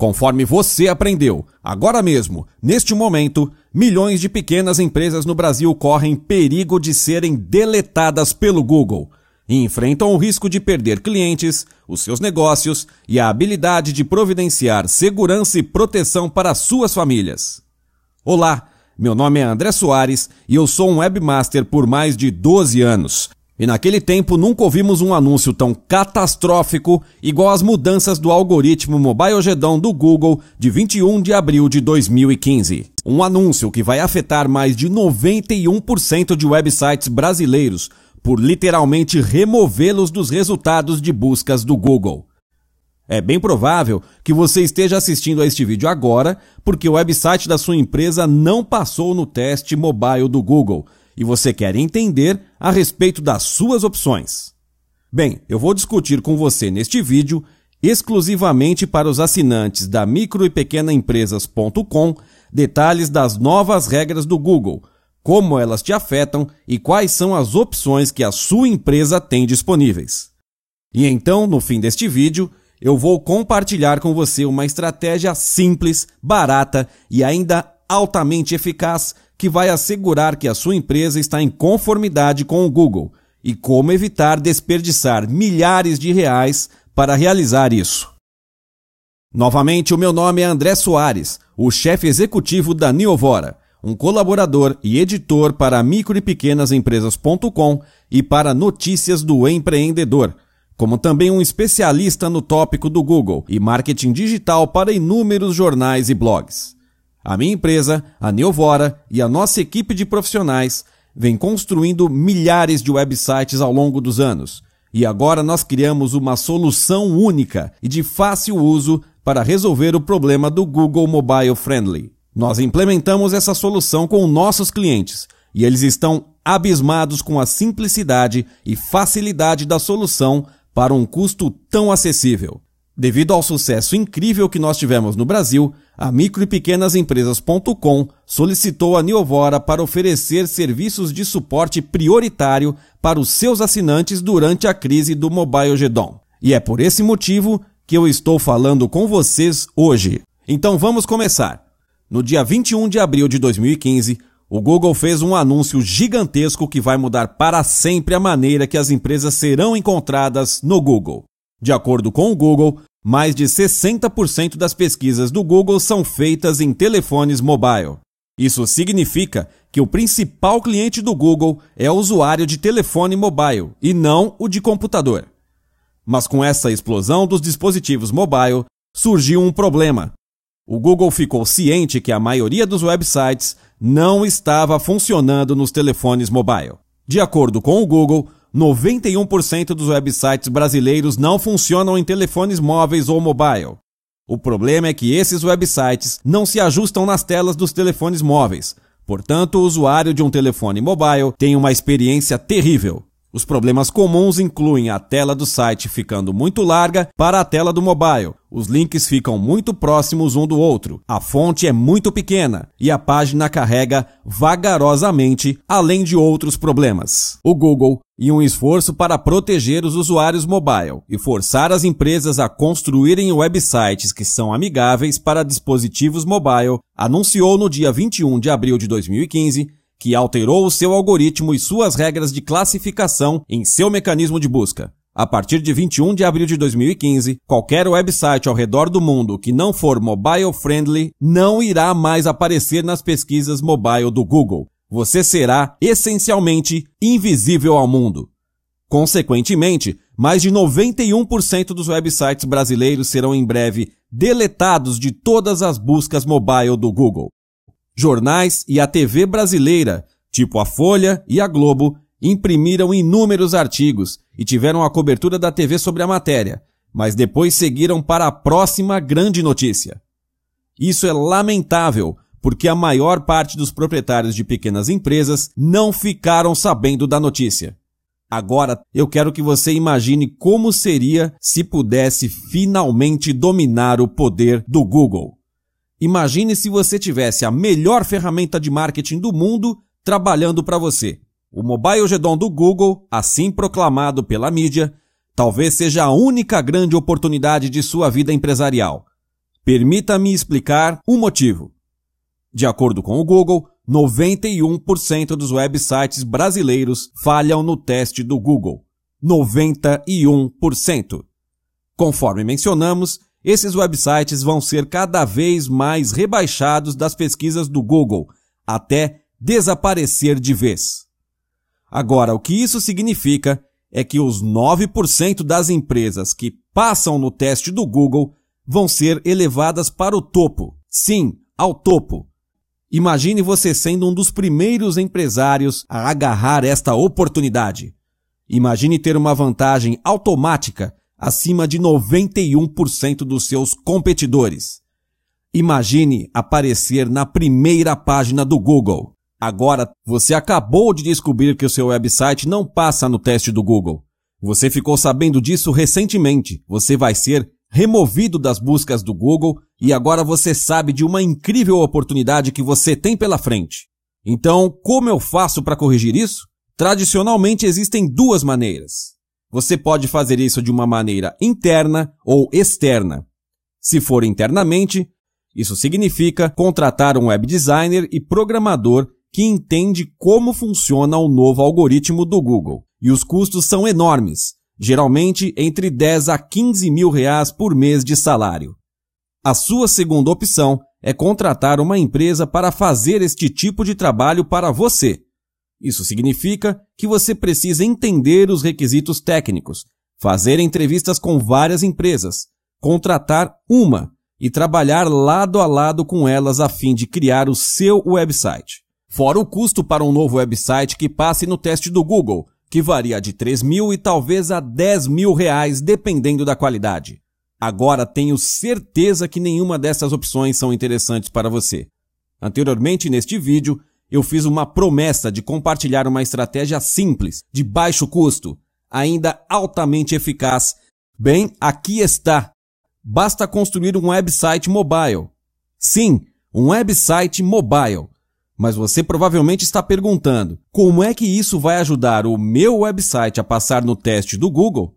Conforme você aprendeu, agora mesmo, neste momento, milhões de pequenas empresas no Brasil correm perigo de serem deletadas pelo Google e enfrentam o risco de perder clientes, os seus negócios e a habilidade de providenciar segurança e proteção para suas famílias. Olá, meu nome é André Soares e eu sou um webmaster por mais de 12 anos. E naquele tempo nunca ouvimos um anúncio tão catastrófico igual as mudanças do algoritmo Mobile Gedão do Google de 21 de abril de 2015. Um anúncio que vai afetar mais de 91% de websites brasileiros por literalmente removê-los dos resultados de buscas do Google. É bem provável que você esteja assistindo a este vídeo agora porque o website da sua empresa não passou no teste mobile do Google e você quer entender a respeito das suas opções. Bem, eu vou discutir com você neste vídeo, exclusivamente para os assinantes da micro e pequena empresas.com, detalhes das novas regras do Google, como elas te afetam e quais são as opções que a sua empresa tem disponíveis. E então, no fim deste vídeo, eu vou compartilhar com você uma estratégia simples, barata e ainda altamente eficaz que vai assegurar que a sua empresa está em conformidade com o Google e como evitar desperdiçar milhares de reais para realizar isso. Novamente, o meu nome é André Soares, o chefe executivo da Niovora, um colaborador e editor para micro e pequenas empresas.com e para notícias do empreendedor, como também um especialista no tópico do Google e marketing digital para inúmeros jornais e blogs. A minha empresa, a Neovora e a nossa equipe de profissionais vem construindo milhares de websites ao longo dos anos. E agora nós criamos uma solução única e de fácil uso para resolver o problema do Google Mobile Friendly. Nós implementamos essa solução com nossos clientes e eles estão abismados com a simplicidade e facilidade da solução para um custo tão acessível. Devido ao sucesso incrível que nós tivemos no Brasil, a micro e pequenas empresas.com solicitou a Niovora para oferecer serviços de suporte prioritário para os seus assinantes durante a crise do Mobile Gedon. E é por esse motivo que eu estou falando com vocês hoje. Então vamos começar. No dia 21 de abril de 2015, o Google fez um anúncio gigantesco que vai mudar para sempre a maneira que as empresas serão encontradas no Google. De acordo com o Google, mais de 60% das pesquisas do Google são feitas em telefones mobile. Isso significa que o principal cliente do Google é o usuário de telefone mobile e não o de computador. Mas com essa explosão dos dispositivos mobile, surgiu um problema. O Google ficou ciente que a maioria dos websites não estava funcionando nos telefones mobile. De acordo com o Google, 91% dos websites brasileiros não funcionam em telefones móveis ou mobile. O problema é que esses websites não se ajustam nas telas dos telefones móveis. Portanto, o usuário de um telefone mobile tem uma experiência terrível. Os problemas comuns incluem a tela do site ficando muito larga para a tela do mobile, os links ficam muito próximos um do outro, a fonte é muito pequena e a página carrega vagarosamente, além de outros problemas. O Google, em um esforço para proteger os usuários mobile e forçar as empresas a construírem websites que são amigáveis para dispositivos mobile, anunciou no dia 21 de abril de 2015 que alterou o seu algoritmo e suas regras de classificação em seu mecanismo de busca. A partir de 21 de abril de 2015, qualquer website ao redor do mundo que não for mobile friendly não irá mais aparecer nas pesquisas mobile do Google. Você será essencialmente invisível ao mundo. Consequentemente, mais de 91% dos websites brasileiros serão em breve deletados de todas as buscas mobile do Google jornais e a TV brasileira, tipo a Folha e a Globo, imprimiram inúmeros artigos e tiveram a cobertura da TV sobre a matéria, mas depois seguiram para a próxima grande notícia. Isso é lamentável, porque a maior parte dos proprietários de pequenas empresas não ficaram sabendo da notícia. Agora, eu quero que você imagine como seria se pudesse finalmente dominar o poder do Google. Imagine se você tivesse a melhor ferramenta de marketing do mundo trabalhando para você. O Mobile Gedon do Google, assim proclamado pela mídia, talvez seja a única grande oportunidade de sua vida empresarial. Permita-me explicar o motivo. De acordo com o Google, 91% dos websites brasileiros falham no teste do Google. 91%. Conforme mencionamos, esses websites vão ser cada vez mais rebaixados das pesquisas do Google, até desaparecer de vez. Agora, o que isso significa é que os 9% das empresas que passam no teste do Google vão ser elevadas para o topo. Sim, ao topo. Imagine você sendo um dos primeiros empresários a agarrar esta oportunidade. Imagine ter uma vantagem automática acima de 91% dos seus competidores. Imagine aparecer na primeira página do Google. Agora, você acabou de descobrir que o seu website não passa no teste do Google. Você ficou sabendo disso recentemente. Você vai ser removido das buscas do Google e agora você sabe de uma incrível oportunidade que você tem pela frente. Então, como eu faço para corrigir isso? Tradicionalmente existem duas maneiras. Você pode fazer isso de uma maneira interna ou externa. Se for internamente, isso significa contratar um web designer e programador que entende como funciona o novo algoritmo do Google. E os custos são enormes, geralmente entre 10 a 15 mil reais por mês de salário. A sua segunda opção é contratar uma empresa para fazer este tipo de trabalho para você. Isso significa que você precisa entender os requisitos técnicos, fazer entrevistas com várias empresas, contratar uma e trabalhar lado a lado com elas a fim de criar o seu website. Fora o custo para um novo website que passe no teste do Google, que varia de 3 mil e talvez a 10 mil reais, dependendo da qualidade. Agora tenho certeza que nenhuma dessas opções são interessantes para você. Anteriormente neste vídeo, eu fiz uma promessa de compartilhar uma estratégia simples, de baixo custo, ainda altamente eficaz. Bem, aqui está. Basta construir um website mobile. Sim, um website mobile mas você provavelmente está perguntando: como é que isso vai ajudar o meu website a passar no teste do Google?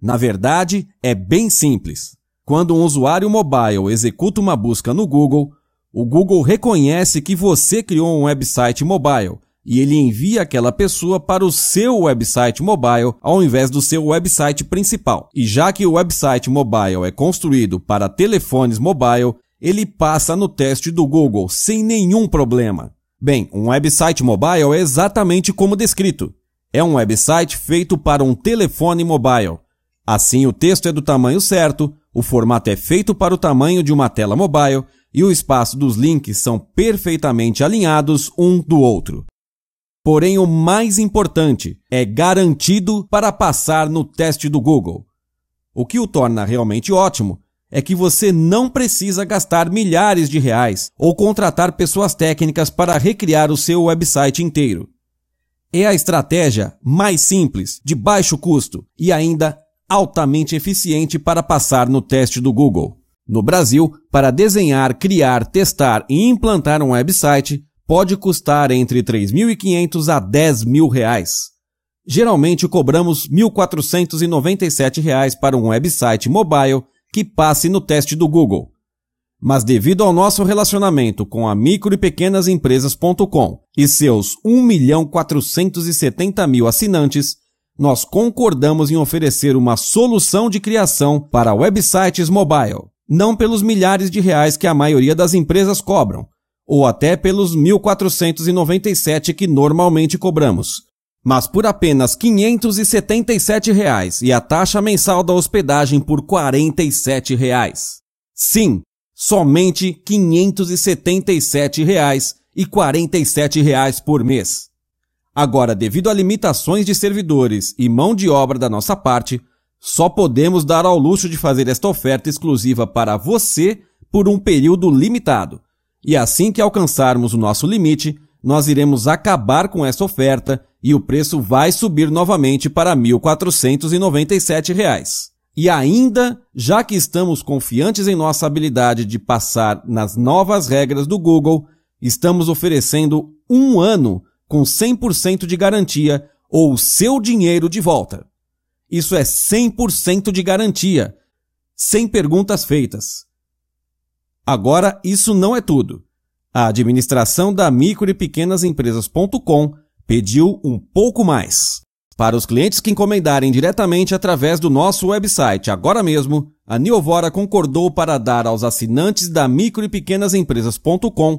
Na verdade, é bem simples. Quando um usuário mobile executa uma busca no Google, o Google reconhece que você criou um website mobile e ele envia aquela pessoa para o seu website mobile ao invés do seu website principal. E já que o website mobile é construído para telefones mobile, ele passa no teste do Google sem nenhum problema. Bem, um website mobile é exatamente como descrito. É um website feito para um telefone mobile. Assim, o texto é do tamanho certo, o formato é feito para o tamanho de uma tela mobile e o espaço dos links são perfeitamente alinhados um do outro. Porém, o mais importante é garantido para passar no teste do Google. O que o torna realmente ótimo é que você não precisa gastar milhares de reais ou contratar pessoas técnicas para recriar o seu website inteiro. É a estratégia mais simples, de baixo custo e ainda altamente eficiente para passar no teste do Google. No Brasil, para desenhar, criar, testar e implantar um website, pode custar entre 3.500 a 10 mil reais. Geralmente cobramos R$ 1.497 para um website mobile que passe no teste do Google. Mas devido ao nosso relacionamento com a micro e pequenas empresas.com e seus 1 milhão 470 mil assinantes, nós concordamos em oferecer uma solução de criação para websites mobile, não pelos milhares de reais que a maioria das empresas cobram, ou até pelos 1.497 que normalmente cobramos, mas por apenas 577 reais e a taxa mensal da hospedagem por 47 reais. Sim, somente 577 reais e 47 reais por mês. Agora, devido a limitações de servidores e mão de obra da nossa parte, só podemos dar ao luxo de fazer esta oferta exclusiva para você por um período limitado. E assim que alcançarmos o nosso limite, nós iremos acabar com essa oferta e o preço vai subir novamente para R$ 1.497. E ainda, já que estamos confiantes em nossa habilidade de passar nas novas regras do Google, estamos oferecendo um ano com 100% de garantia ou seu dinheiro de volta. Isso é 100% de garantia, sem perguntas feitas. Agora, isso não é tudo. A administração da micro e pequenas empresas.com pediu um pouco mais. Para os clientes que encomendarem diretamente através do nosso website agora mesmo, a Neovora concordou para dar aos assinantes da micro e pequenas empresas.com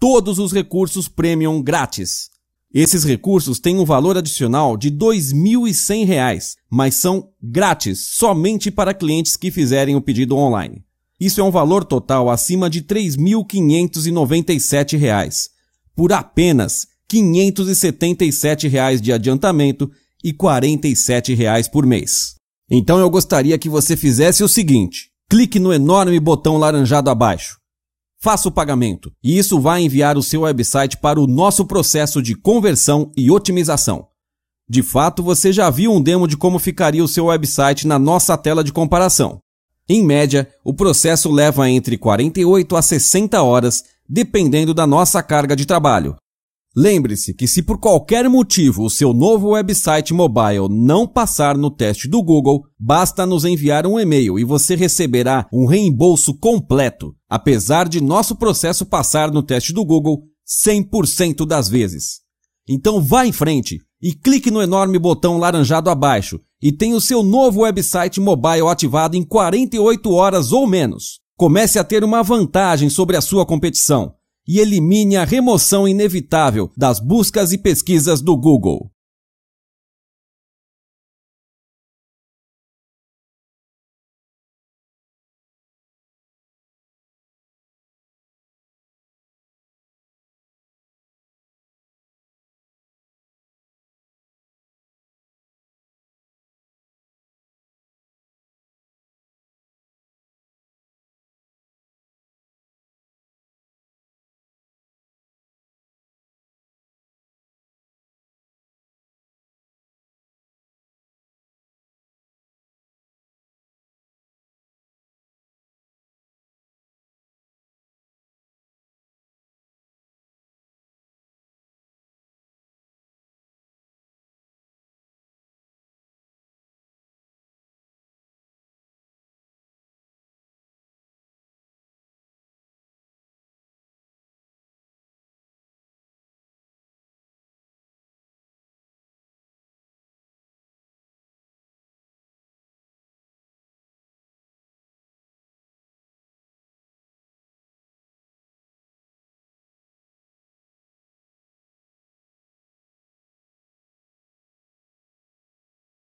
todos os recursos premium grátis. Esses recursos têm um valor adicional de R$ 2.100, mas são grátis somente para clientes que fizerem o pedido online. Isso é um valor total acima de R$ 3.597, por apenas 577 reais de adiantamento e 47 reais por mês. Então eu gostaria que você fizesse o seguinte: clique no enorme botão laranjado abaixo. Faça o pagamento e isso vai enviar o seu website para o nosso processo de conversão e otimização. De fato, você já viu um demo de como ficaria o seu website na nossa tela de comparação. Em média, o processo leva entre 48 a 60 horas, dependendo da nossa carga de trabalho. Lembre-se que se por qualquer motivo o seu novo website mobile não passar no teste do Google, basta nos enviar um e-mail e você receberá um reembolso completo, apesar de nosso processo passar no teste do Google 100% das vezes. Então vá em frente e clique no enorme botão laranjado abaixo e tenha o seu novo website mobile ativado em 48 horas ou menos. Comece a ter uma vantagem sobre a sua competição e elimine a remoção inevitável das buscas e pesquisas do Google.